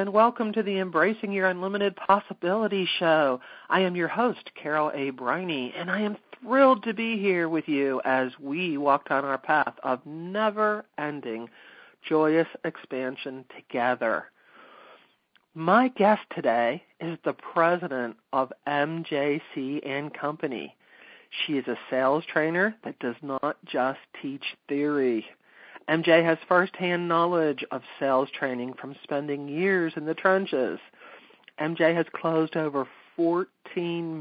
And welcome to the Embracing Your Unlimited Possibility Show. I am your host, Carol A. Briney, and I am thrilled to be here with you as we walk down our path of never ending joyous expansion together. My guest today is the president of MJC and Company. She is a sales trainer that does not just teach theory. MJ has firsthand knowledge of sales training from spending years in the trenches. MJ has closed over $14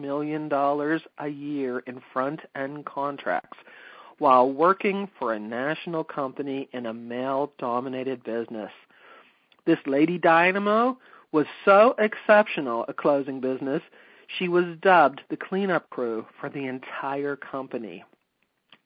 million a year in front end contracts while working for a national company in a male dominated business. This Lady Dynamo was so exceptional at closing business, she was dubbed the cleanup crew for the entire company.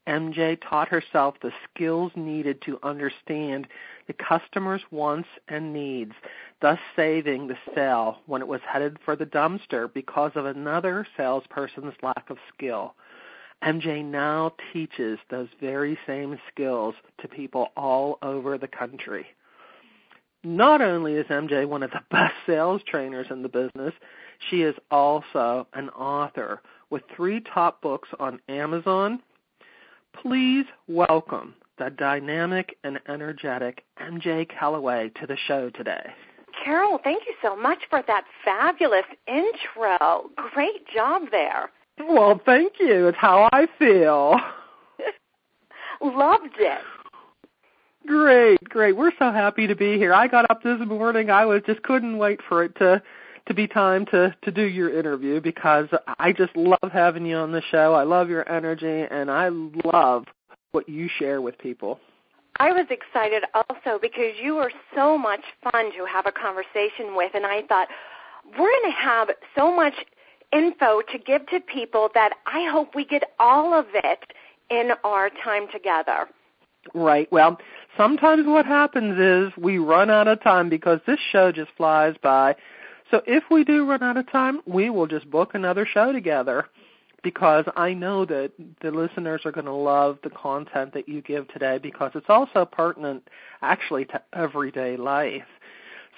MJ taught herself the skills needed to understand the customer's wants and needs, thus saving the sale when it was headed for the dumpster because of another salesperson's lack of skill. MJ now teaches those very same skills to people all over the country. Not only is MJ one of the best sales trainers in the business, she is also an author with three top books on Amazon, Please welcome the dynamic and energetic MJ Callaway to the show today. Carol, thank you so much for that fabulous intro. Great job there. Well, thank you. It's how I feel. Loved it. Great, great. We're so happy to be here. I got up this morning. I was just couldn't wait for it to to be time to to do your interview because I just love having you on the show. I love your energy and I love what you share with people. I was excited also because you were so much fun to have a conversation with and I thought we're going to have so much info to give to people that I hope we get all of it in our time together. Right. Well, sometimes what happens is we run out of time because this show just flies by so if we do run out of time, we will just book another show together because I know that the listeners are going to love the content that you give today because it's also pertinent actually to everyday life.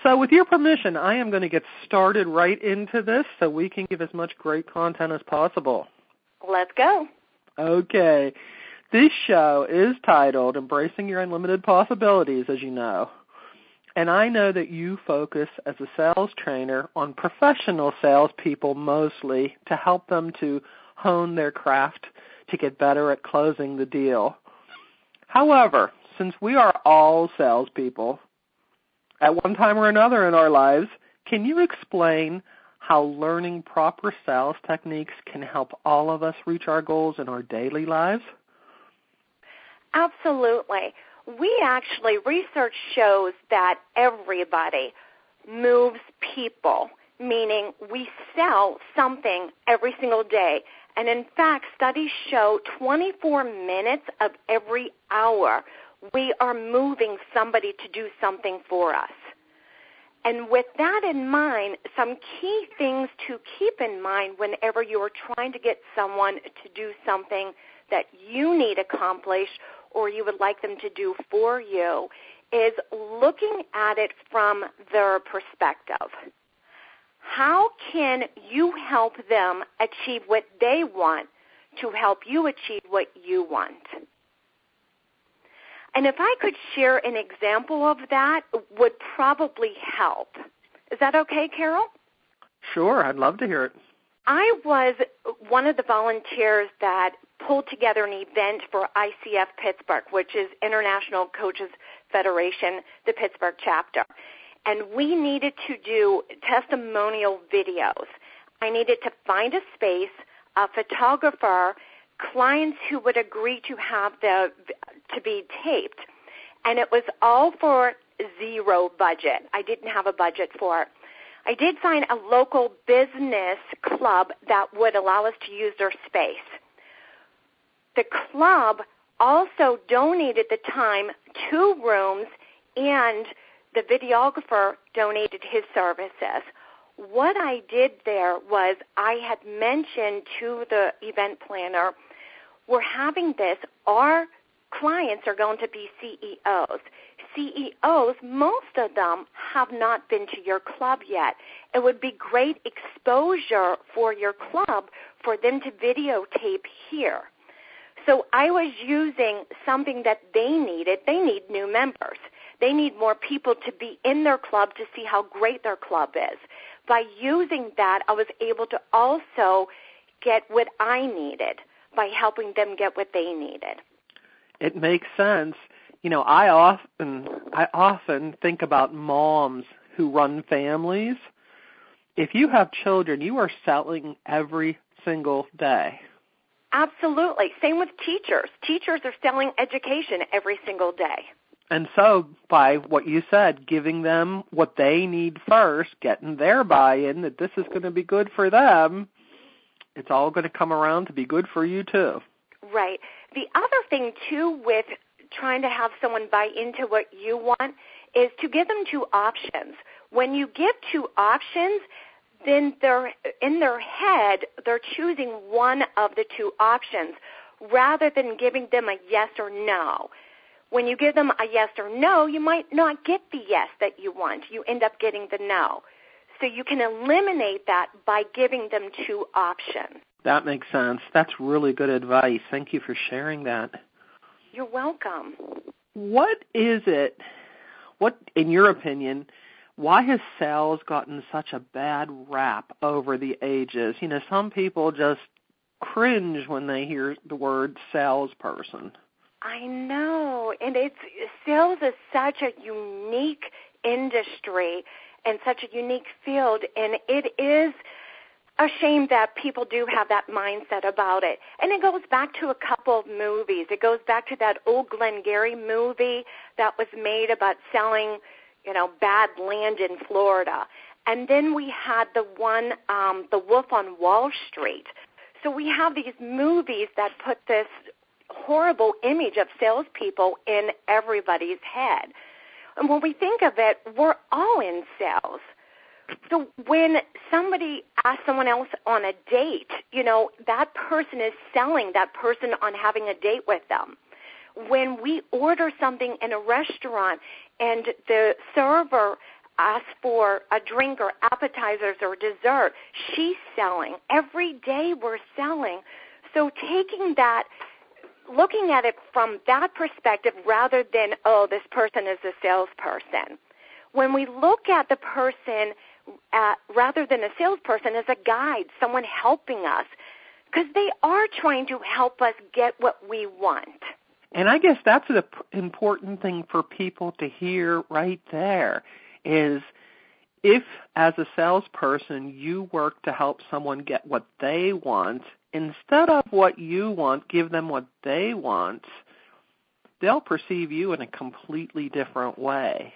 So with your permission, I am going to get started right into this so we can give as much great content as possible. Let's go. Okay. This show is titled Embracing Your Unlimited Possibilities, as you know. And I know that you focus as a sales trainer on professional salespeople mostly to help them to hone their craft to get better at closing the deal. However, since we are all salespeople at one time or another in our lives, can you explain how learning proper sales techniques can help all of us reach our goals in our daily lives? Absolutely we actually, research shows that everybody moves people, meaning we sell something every single day. And in fact, studies show 24 minutes of every hour we are moving somebody to do something for us. And with that in mind, some key things to keep in mind whenever you are trying to get someone to do something that you need accomplished or you would like them to do for you is looking at it from their perspective. How can you help them achieve what they want to help you achieve what you want? And if I could share an example of that would probably help. Is that okay, Carol? Sure, I'd love to hear it. I was one of the volunteers that pulled together an event for ICF Pittsburgh, which is International Coaches Federation, the Pittsburgh chapter. And we needed to do testimonial videos. I needed to find a space, a photographer, clients who would agree to have the to be taped. And it was all for zero budget. I didn't have a budget for it. I did find a local business club that would allow us to use their space. The club also donated the time, two rooms, and the videographer donated his services. What I did there was I had mentioned to the event planner, we're having this, our clients are going to be CEOs. CEOs, most of them have not been to your club yet. It would be great exposure for your club for them to videotape here. So I was using something that they needed. They need new members. They need more people to be in their club to see how great their club is. By using that, I was able to also get what I needed by helping them get what they needed. It makes sense. You know, I often I often think about moms who run families. If you have children, you are selling every single day. Absolutely. Same with teachers. Teachers are selling education every single day. And so, by what you said, giving them what they need first, getting their buy in that this is going to be good for them, it's all going to come around to be good for you too. Right. The other thing, too, with trying to have someone buy into what you want is to give them two options. When you give two options, then they're in their head they're choosing one of the two options rather than giving them a yes or no. When you give them a yes or no, you might not get the yes that you want. You end up getting the no. So you can eliminate that by giving them two options. That makes sense. That's really good advice. Thank you for sharing that. You're welcome. What is it, what, in your opinion, why has sales gotten such a bad rap over the ages? You know, some people just cringe when they hear the word salesperson. I know, and it's sales is such a unique industry and such a unique field, and it is a shame that people do have that mindset about it. And it goes back to a couple of movies. It goes back to that old Glengarry movie that was made about selling you know, bad land in Florida. And then we had the one, um, The Wolf on Wall Street. So we have these movies that put this horrible image of salespeople in everybody's head. And when we think of it, we're all in sales. So when somebody asks someone else on a date, you know, that person is selling that person on having a date with them. When we order something in a restaurant, and the server asks for a drink or appetizers or dessert, she's selling. Every day we're selling. So taking that, looking at it from that perspective rather than, oh, this person is a salesperson. When we look at the person at, rather than a salesperson as a guide, someone helping us, because they are trying to help us get what we want. And I guess that's the important thing for people to hear right there is if as a salesperson you work to help someone get what they want, instead of what you want, give them what they want, they'll perceive you in a completely different way.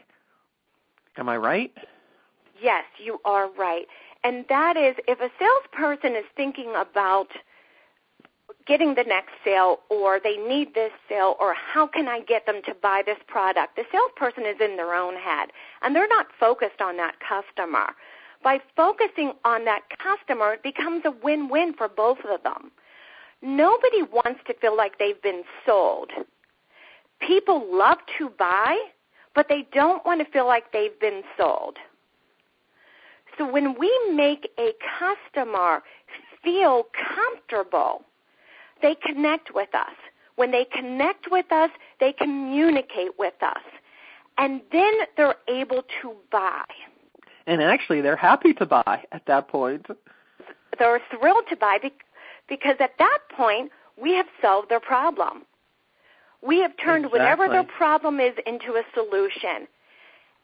Am I right? Yes, you are right. And that is if a salesperson is thinking about getting the next sale or they need this sale or how can I get them to buy this product. The salesperson is in their own head and they're not focused on that customer. By focusing on that customer, it becomes a win-win for both of them. Nobody wants to feel like they've been sold. People love to buy, but they don't want to feel like they've been sold. So when we make a customer feel comfortable they connect with us. When they connect with us, they communicate with us. And then they're able to buy. And actually, they're happy to buy at that point. They're thrilled to buy because at that point, we have solved their problem. We have turned exactly. whatever their problem is into a solution.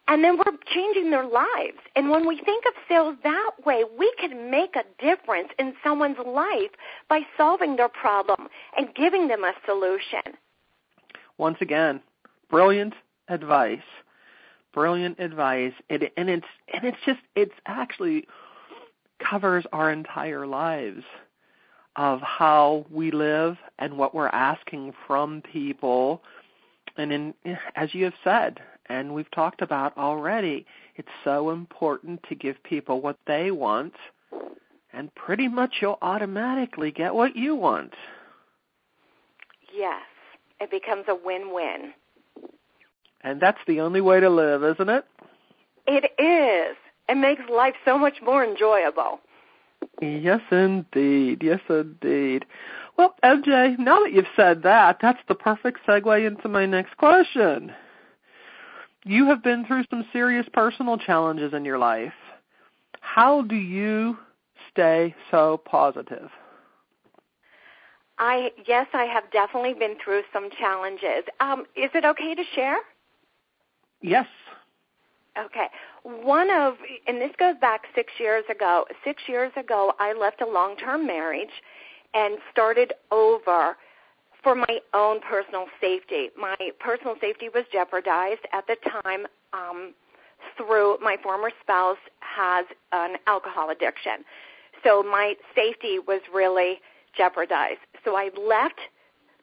And then we're changing their lives. And when we think of sales that way, we can make a difference in someone's life by solving their problem and giving them a solution. Once again, brilliant advice. Brilliant advice. It, and it's and it's just it's actually covers our entire lives of how we live and what we're asking from people. And in, as you have said, and we've talked about already, it's so important to give people what they want, and pretty much you'll automatically get what you want. Yes, it becomes a win win. And that's the only way to live, isn't it? It is. It makes life so much more enjoyable. Yes, indeed. Yes, indeed. Well, MJ, now that you've said that, that's the perfect segue into my next question. You have been through some serious personal challenges in your life. How do you stay so positive? I yes, I have definitely been through some challenges. Um, is it okay to share? Yes. Okay. One of, and this goes back six years ago. Six years ago, I left a long term marriage and started over for my own personal safety. My personal safety was jeopardized at the time um, through my former spouse has an alcohol addiction. So my safety was really jeopardized. So I left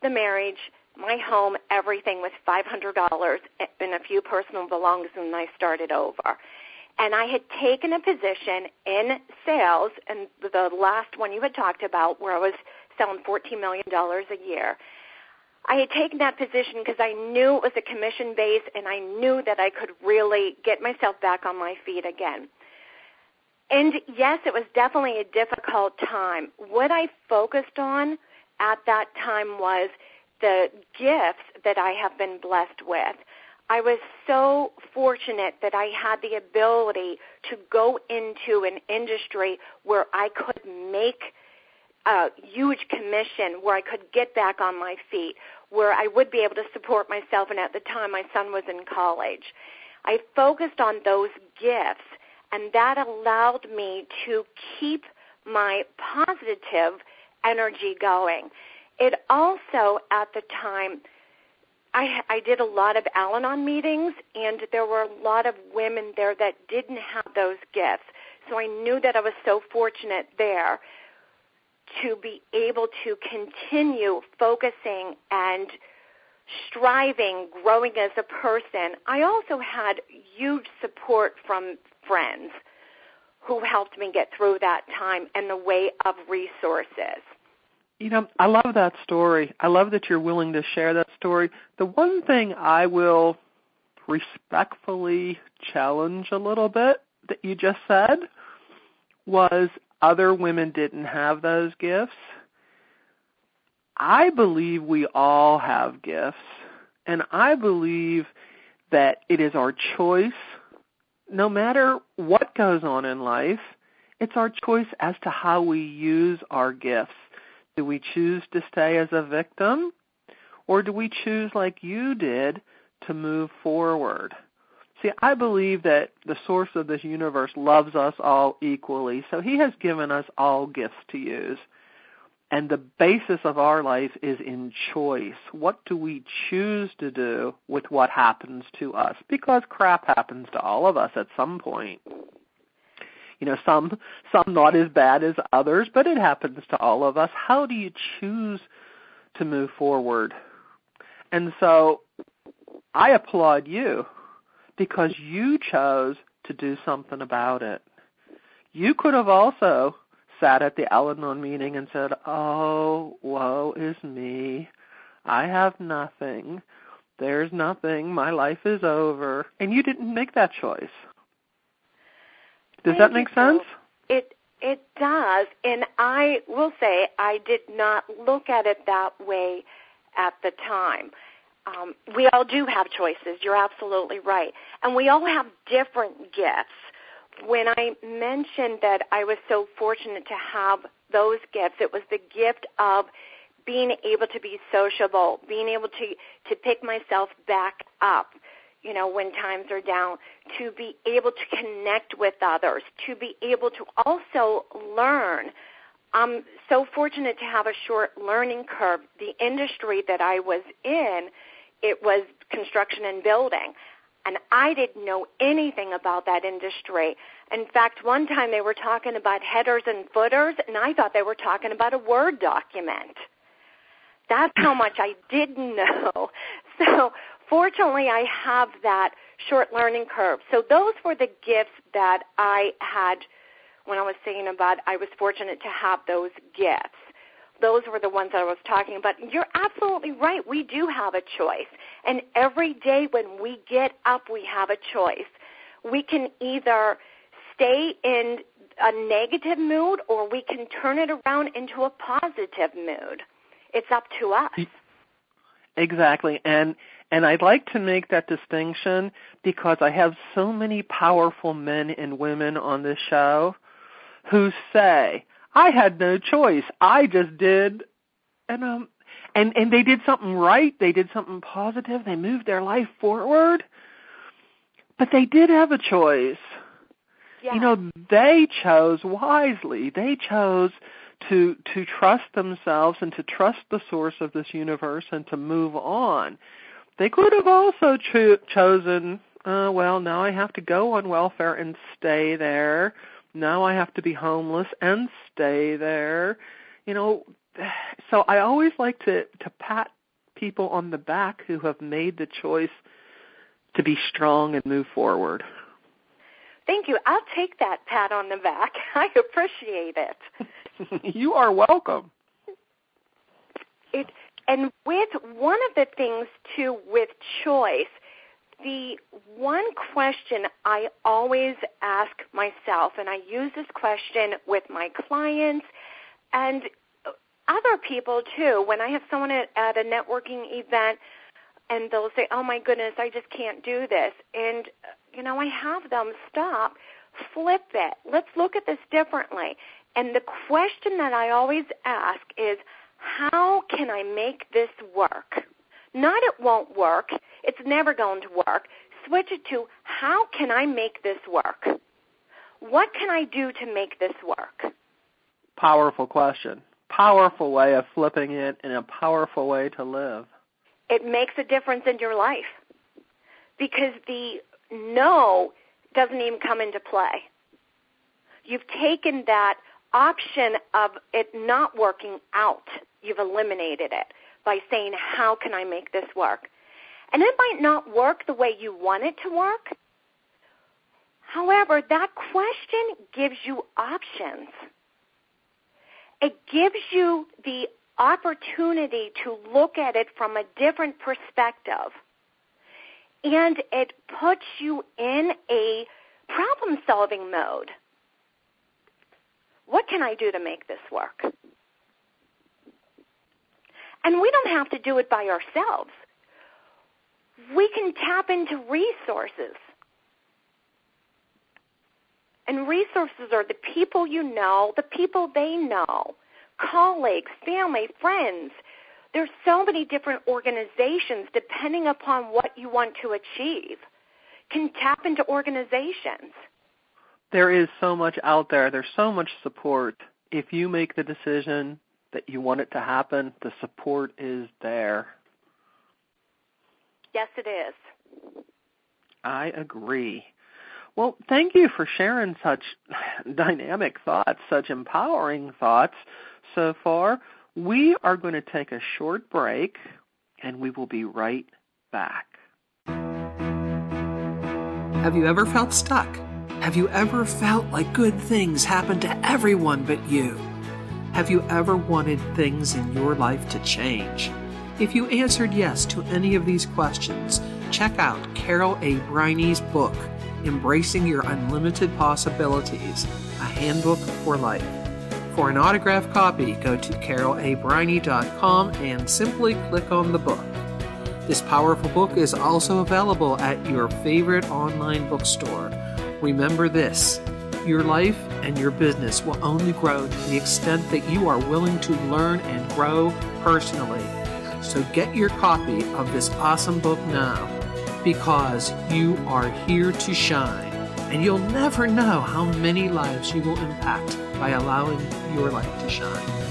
the marriage my home, everything with $500 and a few personal belongings, and I started over. And I had taken a position in sales, and the last one you had talked about, where I was selling $14 million a year. I had taken that position because I knew it was a commission base, and I knew that I could really get myself back on my feet again. And yes, it was definitely a difficult time. What I focused on at that time was – the gifts that I have been blessed with. I was so fortunate that I had the ability to go into an industry where I could make a huge commission, where I could get back on my feet, where I would be able to support myself. And at the time, my son was in college. I focused on those gifts, and that allowed me to keep my positive energy going. It also, at the time, I, I did a lot of Al Anon meetings, and there were a lot of women there that didn't have those gifts. So I knew that I was so fortunate there to be able to continue focusing and striving, growing as a person. I also had huge support from friends who helped me get through that time and the way of resources you know, I love that story. I love that you're willing to share that story. The one thing I will respectfully challenge a little bit that you just said was other women didn't have those gifts. I believe we all have gifts, and I believe that it is our choice, no matter what goes on in life, it's our choice as to how we use our gifts. Do we choose to stay as a victim? Or do we choose, like you did, to move forward? See, I believe that the source of this universe loves us all equally, so he has given us all gifts to use. And the basis of our life is in choice. What do we choose to do with what happens to us? Because crap happens to all of us at some point you know some some not as bad as others but it happens to all of us how do you choose to move forward and so i applaud you because you chose to do something about it. You could have also sat at the al-anon meeting and said oh woe is me. I have nothing. There's nothing. My life is over. And you didn't make that choice. Does Thank that make sense? It it does, and I will say I did not look at it that way at the time. Um, we all do have choices. You're absolutely right, and we all have different gifts. when I mentioned that I was so fortunate to have those gifts, it was the gift of being able to be sociable, being able to to pick myself back up, you know, when times are down, to be able to connect with others, to be able to also learn. I'm so fortunate to have a short learning curve. The industry that I was in, it was construction and building. And I didn't know anything about that industry. In fact, one time they were talking about headers and footers, and I thought they were talking about a Word document. That's how much I didn't know. So fortunately, I have that short learning curve. So those were the gifts that I had when I was saying about I was fortunate to have those gifts. Those were the ones that I was talking about. You're absolutely right. We do have a choice. And every day when we get up, we have a choice. We can either stay in a negative mood or we can turn it around into a positive mood. It's up to us. Exactly. And and I'd like to make that distinction because I have so many powerful men and women on this show who say, I had no choice. I just did and um and and they did something right, they did something positive, they moved their life forward. But they did have a choice. Yeah. You know, they chose wisely. They chose to to trust themselves and to trust the source of this universe and to move on. They could have also cho- chosen, uh, well, now I have to go on welfare and stay there. Now I have to be homeless and stay there. You know, so I always like to to pat people on the back who have made the choice to be strong and move forward. Thank you. I'll take that pat on the back. I appreciate it. you are welcome. It and with one of the things too with choice, the one question I always ask myself, and I use this question with my clients and other people too, when I have someone at, at a networking event and they'll say, "Oh my goodness, I just can't do this," and you know, I have them stop, flip it. Let's look at this differently. And the question that I always ask is, how can I make this work? Not it won't work. It's never going to work. Switch it to how can I make this work? What can I do to make this work? Powerful question. Powerful way of flipping it and a powerful way to live. It makes a difference in your life because the no doesn't even come into play. You've taken that option of it not working out, you've eliminated it by saying, How can I make this work? And it might not work the way you want it to work. However, that question gives you options. It gives you the opportunity to look at it from a different perspective and it puts you in a problem solving mode. What can I do to make this work? And we don't have to do it by ourselves. We can tap into resources. And resources are the people you know, the people they know, colleagues, family, friends, there's so many different organizations depending upon what you want to achieve can tap into organizations. There is so much out there. There's so much support. If you make the decision that you want it to happen, the support is there. Yes, it is. I agree. Well, thank you for sharing such dynamic thoughts, such empowering thoughts so far. We are going to take a short break and we will be right back. Have you ever felt stuck? Have you ever felt like good things happen to everyone but you? Have you ever wanted things in your life to change? If you answered yes to any of these questions, check out Carol A. Briney's book, Embracing Your Unlimited Possibilities A Handbook for Life. For an autographed copy, go to carolabriney.com and simply click on the book. This powerful book is also available at your favorite online bookstore Remember this your life and your business will only grow to the extent that you are willing to learn and grow personally. So get your copy of this awesome book now because you are here to shine and you'll never know how many lives you will impact by allowing your light to shine.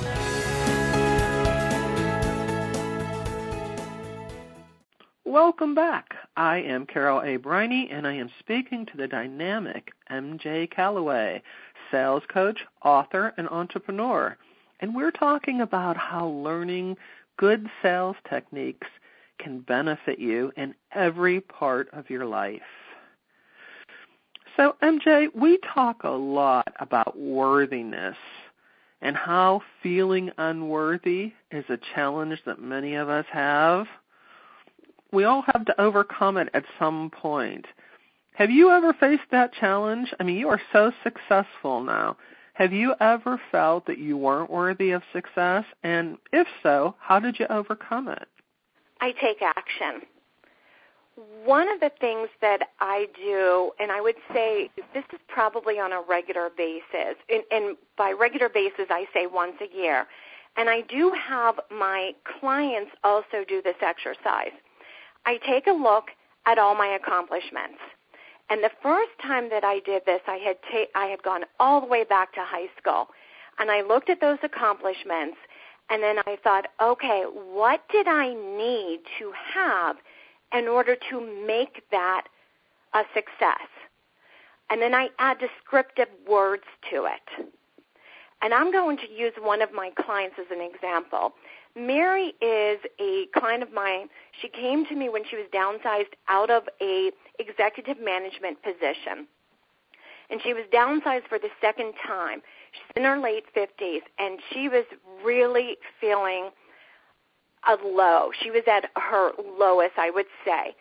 Welcome back. I am Carol A. Briney, and I am speaking to the dynamic MJ Callaway, sales coach, author, and entrepreneur. And we're talking about how learning good sales techniques can benefit you in every part of your life. So, MJ, we talk a lot about worthiness and how feeling unworthy is a challenge that many of us have. We all have to overcome it at some point. Have you ever faced that challenge? I mean, you are so successful now. Have you ever felt that you weren't worthy of success? And if so, how did you overcome it? I take action. One of the things that I do, and I would say this is probably on a regular basis, and, and by regular basis I say once a year, and I do have my clients also do this exercise. I take a look at all my accomplishments. And the first time that I did this, I had ta- I had gone all the way back to high school, and I looked at those accomplishments, and then I thought, okay, what did I need to have in order to make that a success? And then I add descriptive words to it. And I'm going to use one of my clients as an example. Mary is a client of mine. She came to me when she was downsized out of a executive management position. And she was downsized for the second time. She's in her late 50s and she was really feeling a low. She was at her lowest, I would say.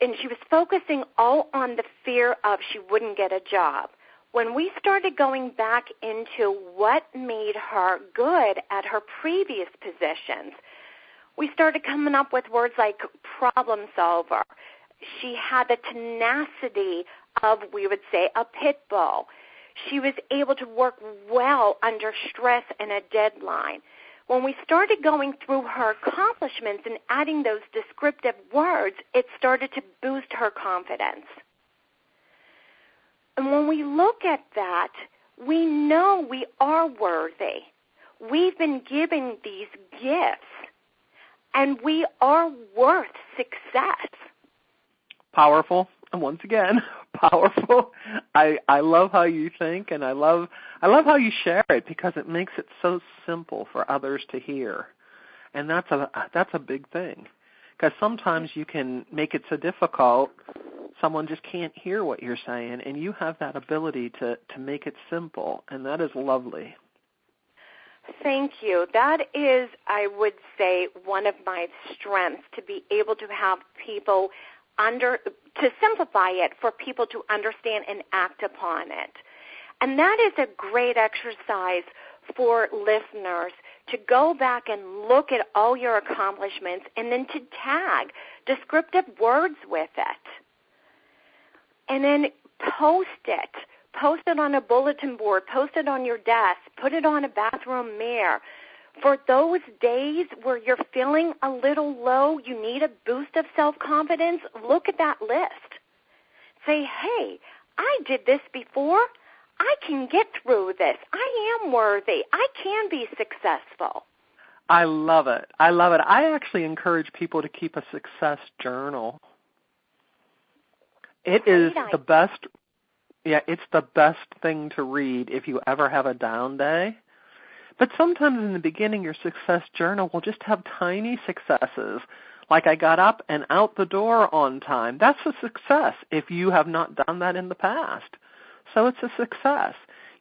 And she was focusing all on the fear of she wouldn't get a job when we started going back into what made her good at her previous positions, we started coming up with words like problem solver. She had the tenacity of, we would say, a pit bull. She was able to work well under stress and a deadline. When we started going through her accomplishments and adding those descriptive words, it started to boost her confidence. And when we look at that, we know we are worthy. We've been given these gifts, and we are worth success. Powerful. And once again, powerful. I I love how you think and I love I love how you share it because it makes it so simple for others to hear. And that's a that's a big thing. Because sometimes you can make it so difficult someone just can't hear what you're saying and you have that ability to to make it simple and that is lovely. Thank you. That is i would say one of my strengths to be able to have people under to simplify it for people to understand and act upon it. And that is a great exercise for listeners to go back and look at all your accomplishments and then to tag descriptive words with it and then post it. Post it on a bulletin board, post it on your desk, put it on a bathroom mirror. For those days where you're feeling a little low, you need a boost of self confidence, look at that list. Say, hey, I did this before. I can get through this. I am worthy. I can be successful. I love it. I love it. I actually encourage people to keep a success journal. It is the best. Yeah, it's the best thing to read if you ever have a down day. But sometimes in the beginning, your success journal will just have tiny successes. Like I got up and out the door on time. That's a success if you have not done that in the past. So it's a success.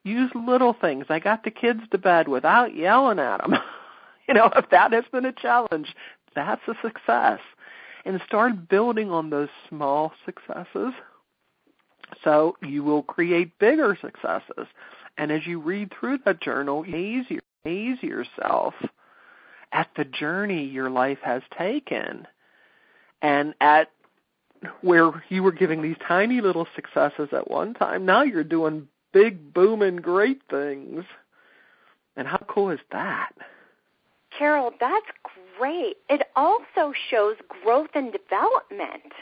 Use little things. I got the kids to bed without yelling at them. you know, if that has been a challenge, that's a success and start building on those small successes so you will create bigger successes. And as you read through that journal, amaze, amaze yourself at the journey your life has taken and at where you were giving these tiny little successes at one time. Now you're doing big, booming, great things. And how cool is that? Carol, that's great. It also shows growth and development.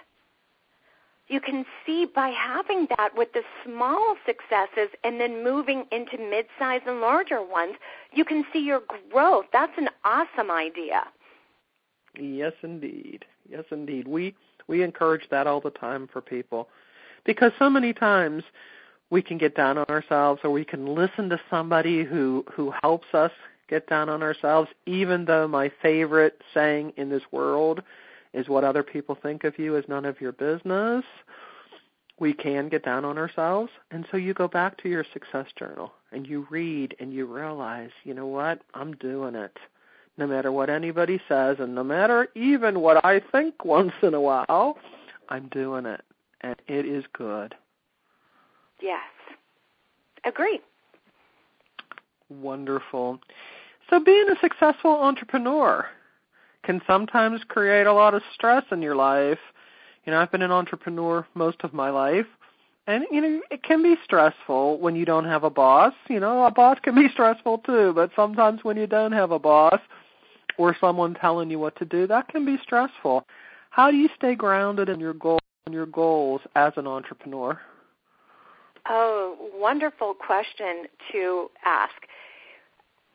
You can see by having that with the small successes and then moving into mid-size and larger ones, you can see your growth. That's an awesome idea. Yes, indeed. Yes, indeed. We we encourage that all the time for people because so many times we can get down on ourselves or we can listen to somebody who who helps us get down on ourselves even though my favorite saying in this world is what other people think of you is none of your business we can get down on ourselves and so you go back to your success journal and you read and you realize you know what i'm doing it no matter what anybody says and no matter even what i think once in a while i'm doing it and it is good Yes. Agree. Wonderful. So being a successful entrepreneur can sometimes create a lot of stress in your life. You know, I've been an entrepreneur most of my life. And you know, it can be stressful when you don't have a boss. You know, a boss can be stressful too, but sometimes when you don't have a boss or someone telling you what to do, that can be stressful. How do you stay grounded in your goal and your goals as an entrepreneur? Oh, wonderful question to ask.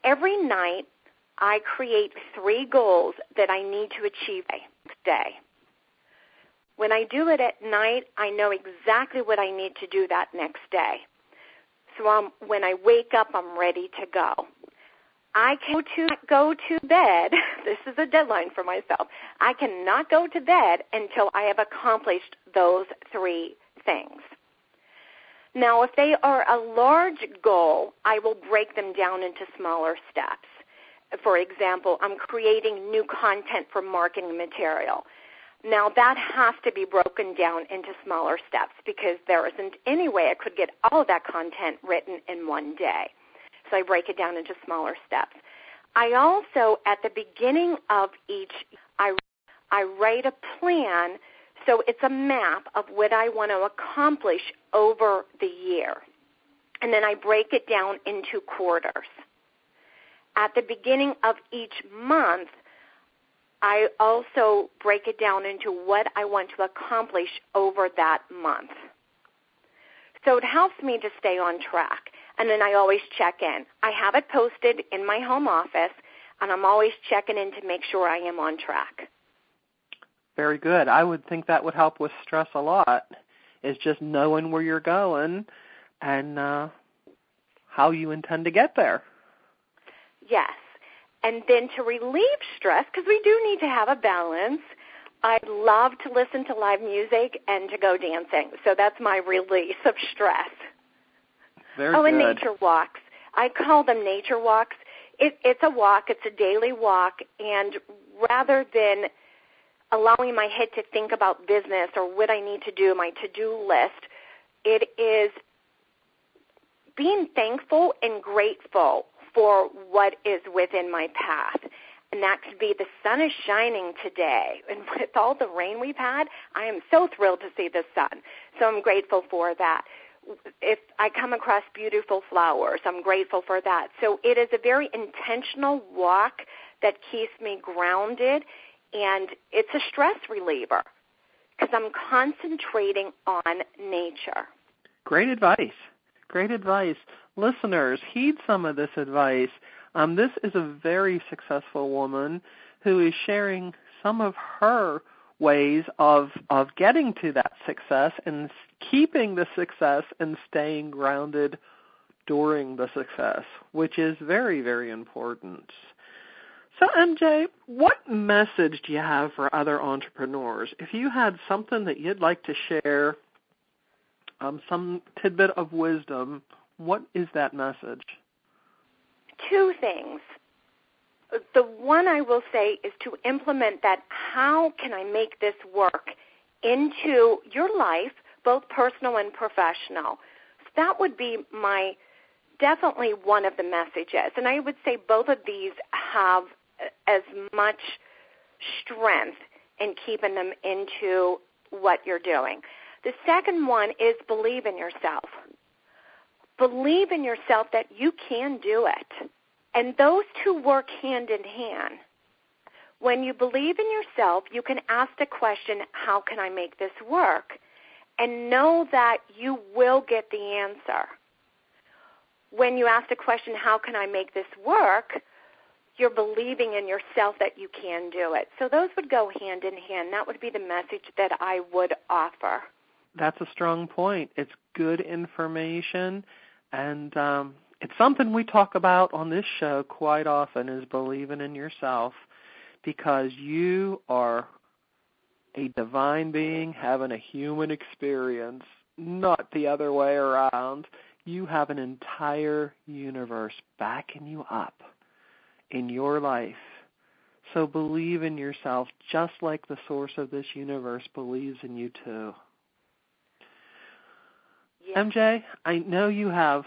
Every night, I create three goals that I need to achieve next day. When I do it at night, I know exactly what I need to do that next day. So I'm, when I wake up, I'm ready to go. I can to go to bed. This is a deadline for myself. I cannot go to bed until I have accomplished those three things. Now, if they are a large goal, I will break them down into smaller steps. For example, I'm creating new content for marketing material. Now, that has to be broken down into smaller steps because there isn't any way I could get all of that content written in one day. So I break it down into smaller steps. I also, at the beginning of each, I, I write a plan so it's a map of what I want to accomplish over the year. And then I break it down into quarters. At the beginning of each month, I also break it down into what I want to accomplish over that month. So it helps me to stay on track. And then I always check in. I have it posted in my home office, and I'm always checking in to make sure I am on track. Very good. I would think that would help with stress a lot. Is just knowing where you're going and uh, how you intend to get there. Yes. And then to relieve stress, because we do need to have a balance, I love to listen to live music and to go dancing. So that's my release of stress. Very oh, good. and nature walks. I call them nature walks. It, it's a walk. It's a daily walk, and rather than allowing my head to think about business or what I need to do, my to-do list. It is being thankful and grateful for what is within my path. And that could be the sun is shining today. And with all the rain we've had, I am so thrilled to see the sun. So I'm grateful for that. If I come across beautiful flowers, I'm grateful for that. So it is a very intentional walk that keeps me grounded and it's a stress reliever because I'm concentrating on nature. Great advice. Great advice. Listeners, heed some of this advice. Um, this is a very successful woman who is sharing some of her ways of of getting to that success and keeping the success and staying grounded during the success, which is very very important. So, MJ, what message do you have for other entrepreneurs? If you had something that you'd like to share, um, some tidbit of wisdom, what is that message? Two things. The one I will say is to implement that how can I make this work into your life, both personal and professional? That would be my definitely one of the messages. And I would say both of these have as much strength in keeping them into what you're doing. The second one is believe in yourself. Believe in yourself that you can do it. And those two work hand in hand. When you believe in yourself, you can ask the question, how can I make this work? And know that you will get the answer. When you ask the question, how can I make this work? You're believing in yourself that you can do it. So those would go hand in hand. That would be the message that I would offer. That's a strong point. It's good information and um it's something we talk about on this show quite often is believing in yourself because you are a divine being having a human experience, not the other way around. You have an entire universe backing you up in your life. So believe in yourself just like the source of this universe believes in you too. Yes. MJ, I know you have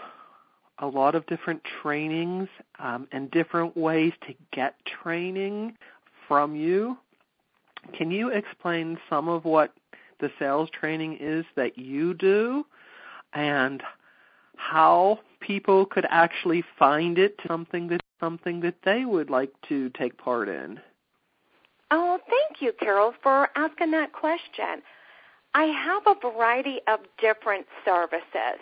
a lot of different trainings um, and different ways to get training from you. Can you explain some of what the sales training is that you do and how people could actually find it something that something that they would like to take part in? Oh, thank you, Carol, for asking that question. I have a variety of different services.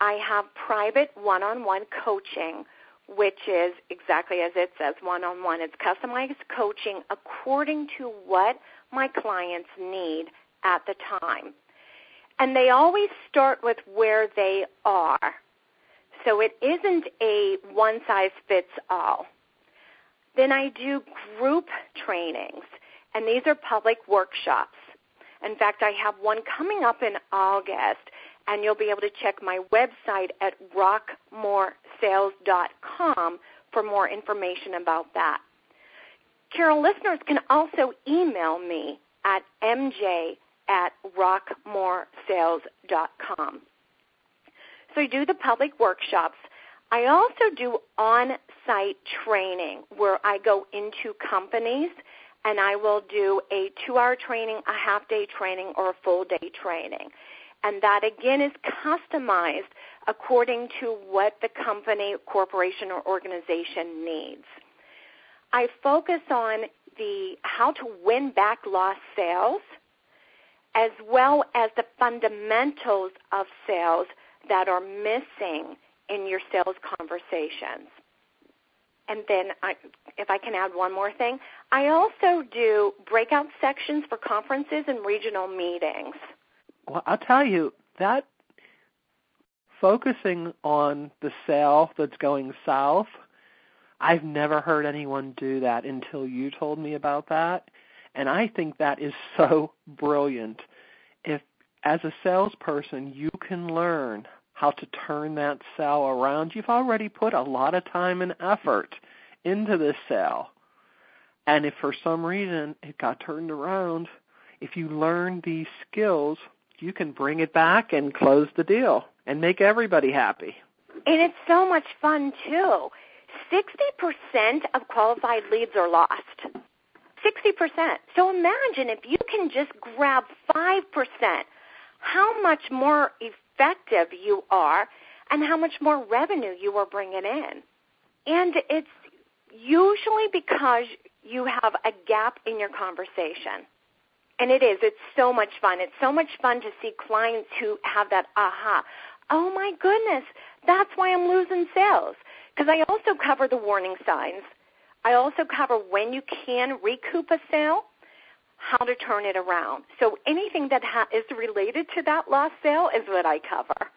I have private one on one coaching, which is exactly as it says one on one. It's customized coaching according to what my clients need at the time. And they always start with where they are. So it isn't a one size fits all. Then I do group trainings, and these are public workshops. In fact, I have one coming up in August, and you'll be able to check my website at rockmoresales.com for more information about that. Carol, listeners can also email me at mj at rockmoresales.com. So I do the public workshops. I also do on-site training where I go into companies and I will do a two-hour training, a half-day training, or a full-day training. And that again is customized according to what the company, corporation, or organization needs. I focus on the how to win back lost sales as well as the fundamentals of sales that are missing in your sales conversations. And then, I, if I can add one more thing, I also do breakout sections for conferences and regional meetings. Well, I'll tell you that focusing on the sale that's going south, I've never heard anyone do that until you told me about that. And I think that is so brilliant. If, as a salesperson, you can learn how to turn that sale around, you've already put a lot of time and effort into this sale. And if for some reason it got turned around, if you learn these skills, you can bring it back and close the deal and make everybody happy. And it's so much fun too. 60% of qualified leads are lost. 60%. So imagine if you can just grab 5%, how much more effective you are and how much more revenue you are bringing in. And it's usually because you have a gap in your conversation. And it is. It's so much fun. It's so much fun to see clients who have that aha. Oh my goodness, that's why I'm losing sales. Because I also cover the warning signs. I also cover when you can recoup a sale, how to turn it around. So anything that ha- is related to that lost sale is what I cover.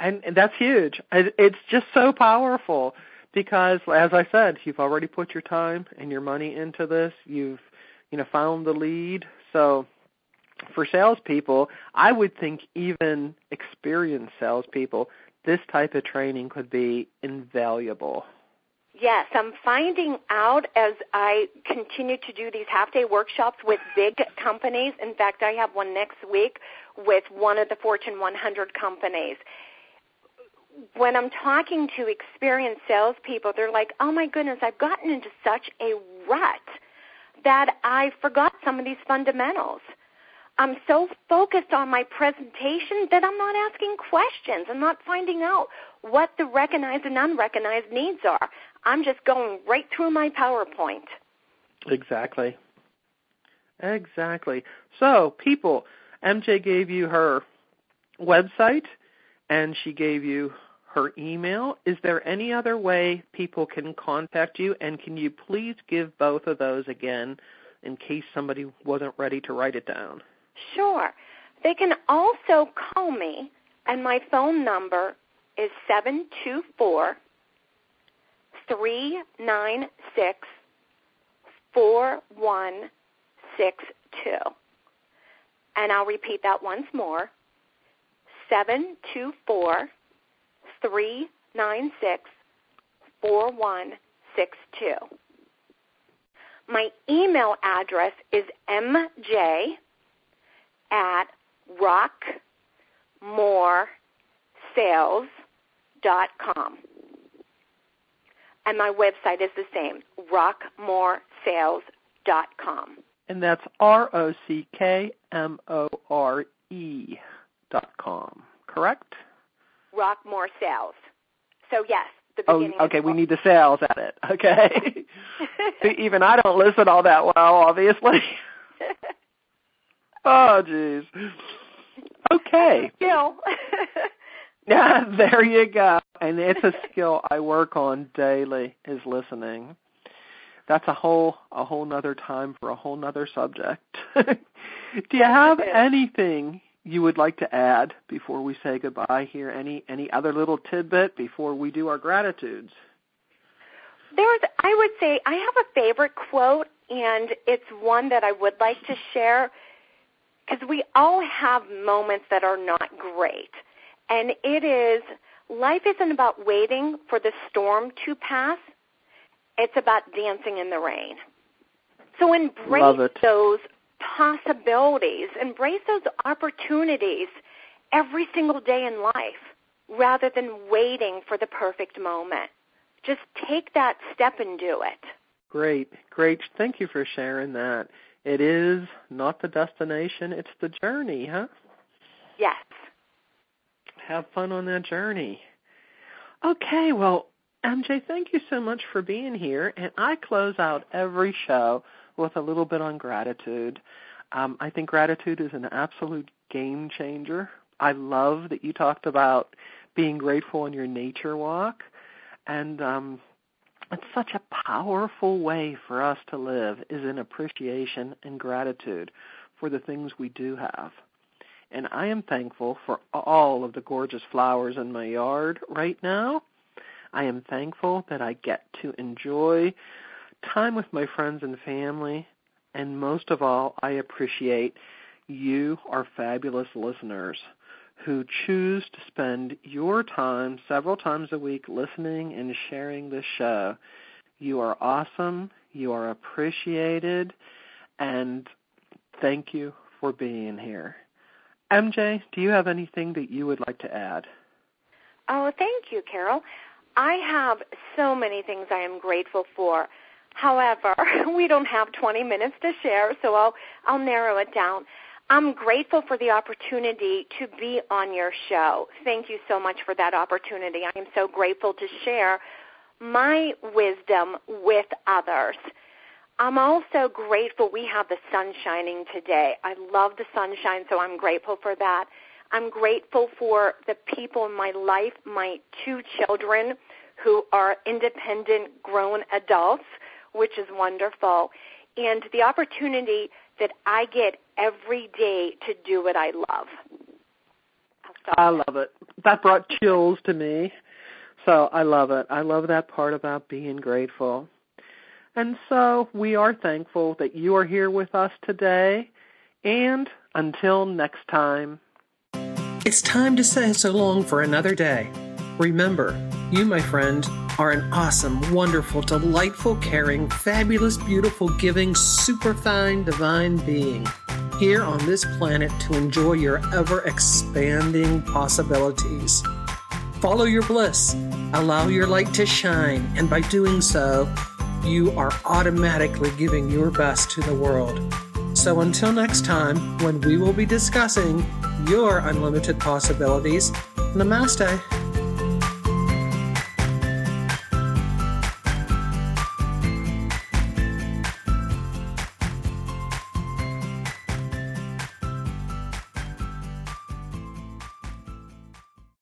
And, and that's huge. It's just so powerful because, as I said, you've already put your time and your money into this. You've, you know, found the lead. So for salespeople, I would think even experienced salespeople, this type of training could be invaluable. Yes, I'm finding out as I continue to do these half day workshops with big companies. In fact, I have one next week with one of the Fortune 100 companies. When I'm talking to experienced salespeople, they're like, oh my goodness, I've gotten into such a rut that I forgot some of these fundamentals. I'm so focused on my presentation that I'm not asking questions. I'm not finding out what the recognized and unrecognized needs are. I'm just going right through my PowerPoint. Exactly. Exactly. So, people, MJ gave you her website and she gave you her email. Is there any other way people can contact you? And can you please give both of those again in case somebody wasn't ready to write it down? Sure. They can also call me, and my phone number is 724 396 4162. And I'll repeat that once more 724 396 4162. My email address is mj at rockmoresales.com. And my website is the same, rockmoresales.com. And that's R O C K M O R E dot com, correct? Rockmore Sales. So yes, the beginning. Oh, beginning. okay. is We need the sales at it. Okay. See, Even I don't listen all that well, obviously. oh, jeez. Okay. Yeah, there you go. And it's a skill I work on daily is listening. That's a whole a whole nother time for a whole nother subject. Do you have anything you would like to add before we say goodbye here? Any any other little tidbit before we do our gratitudes? There's, I would say, I have a favorite quote, and it's one that I would like to share because we all have moments that are not great. And it is, life isn't about waiting for the storm to pass, it's about dancing in the rain. So embrace those possibilities, embrace those opportunities every single day in life rather than waiting for the perfect moment. Just take that step and do it. Great, great. Thank you for sharing that. It is not the destination, it's the journey, huh? Yes. Have fun on that journey. Okay, well, MJ, thank you so much for being here. And I close out every show with a little bit on gratitude. Um, I think gratitude is an absolute game changer. I love that you talked about being grateful on your nature walk. And um, it's such a powerful way for us to live is in appreciation and gratitude for the things we do have. And I am thankful for all of the gorgeous flowers in my yard right now. I am thankful that I get to enjoy time with my friends and family. And most of all, I appreciate you, our fabulous listeners, who choose to spend your time several times a week listening and sharing this show. You are awesome. You are appreciated. And thank you for being here. MJ, do you have anything that you would like to add? Oh, thank you, Carol. I have so many things I am grateful for. However, we don't have 20 minutes to share, so I'll I'll narrow it down. I'm grateful for the opportunity to be on your show. Thank you so much for that opportunity. I am so grateful to share my wisdom with others. I'm also grateful we have the sun shining today. I love the sunshine, so I'm grateful for that. I'm grateful for the people in my life, my two children who are independent grown adults, which is wonderful, and the opportunity that I get every day to do what I love. I love it. That brought chills to me. So I love it. I love that part about being grateful. And so we are thankful that you are here with us today. And until next time. It's time to say so long for another day. Remember, you, my friend, are an awesome, wonderful, delightful, caring, fabulous, beautiful, giving, superfine, divine being here on this planet to enjoy your ever expanding possibilities. Follow your bliss, allow your light to shine, and by doing so, you are automatically giving your best to the world. So until next time, when we will be discussing your unlimited possibilities, namaste.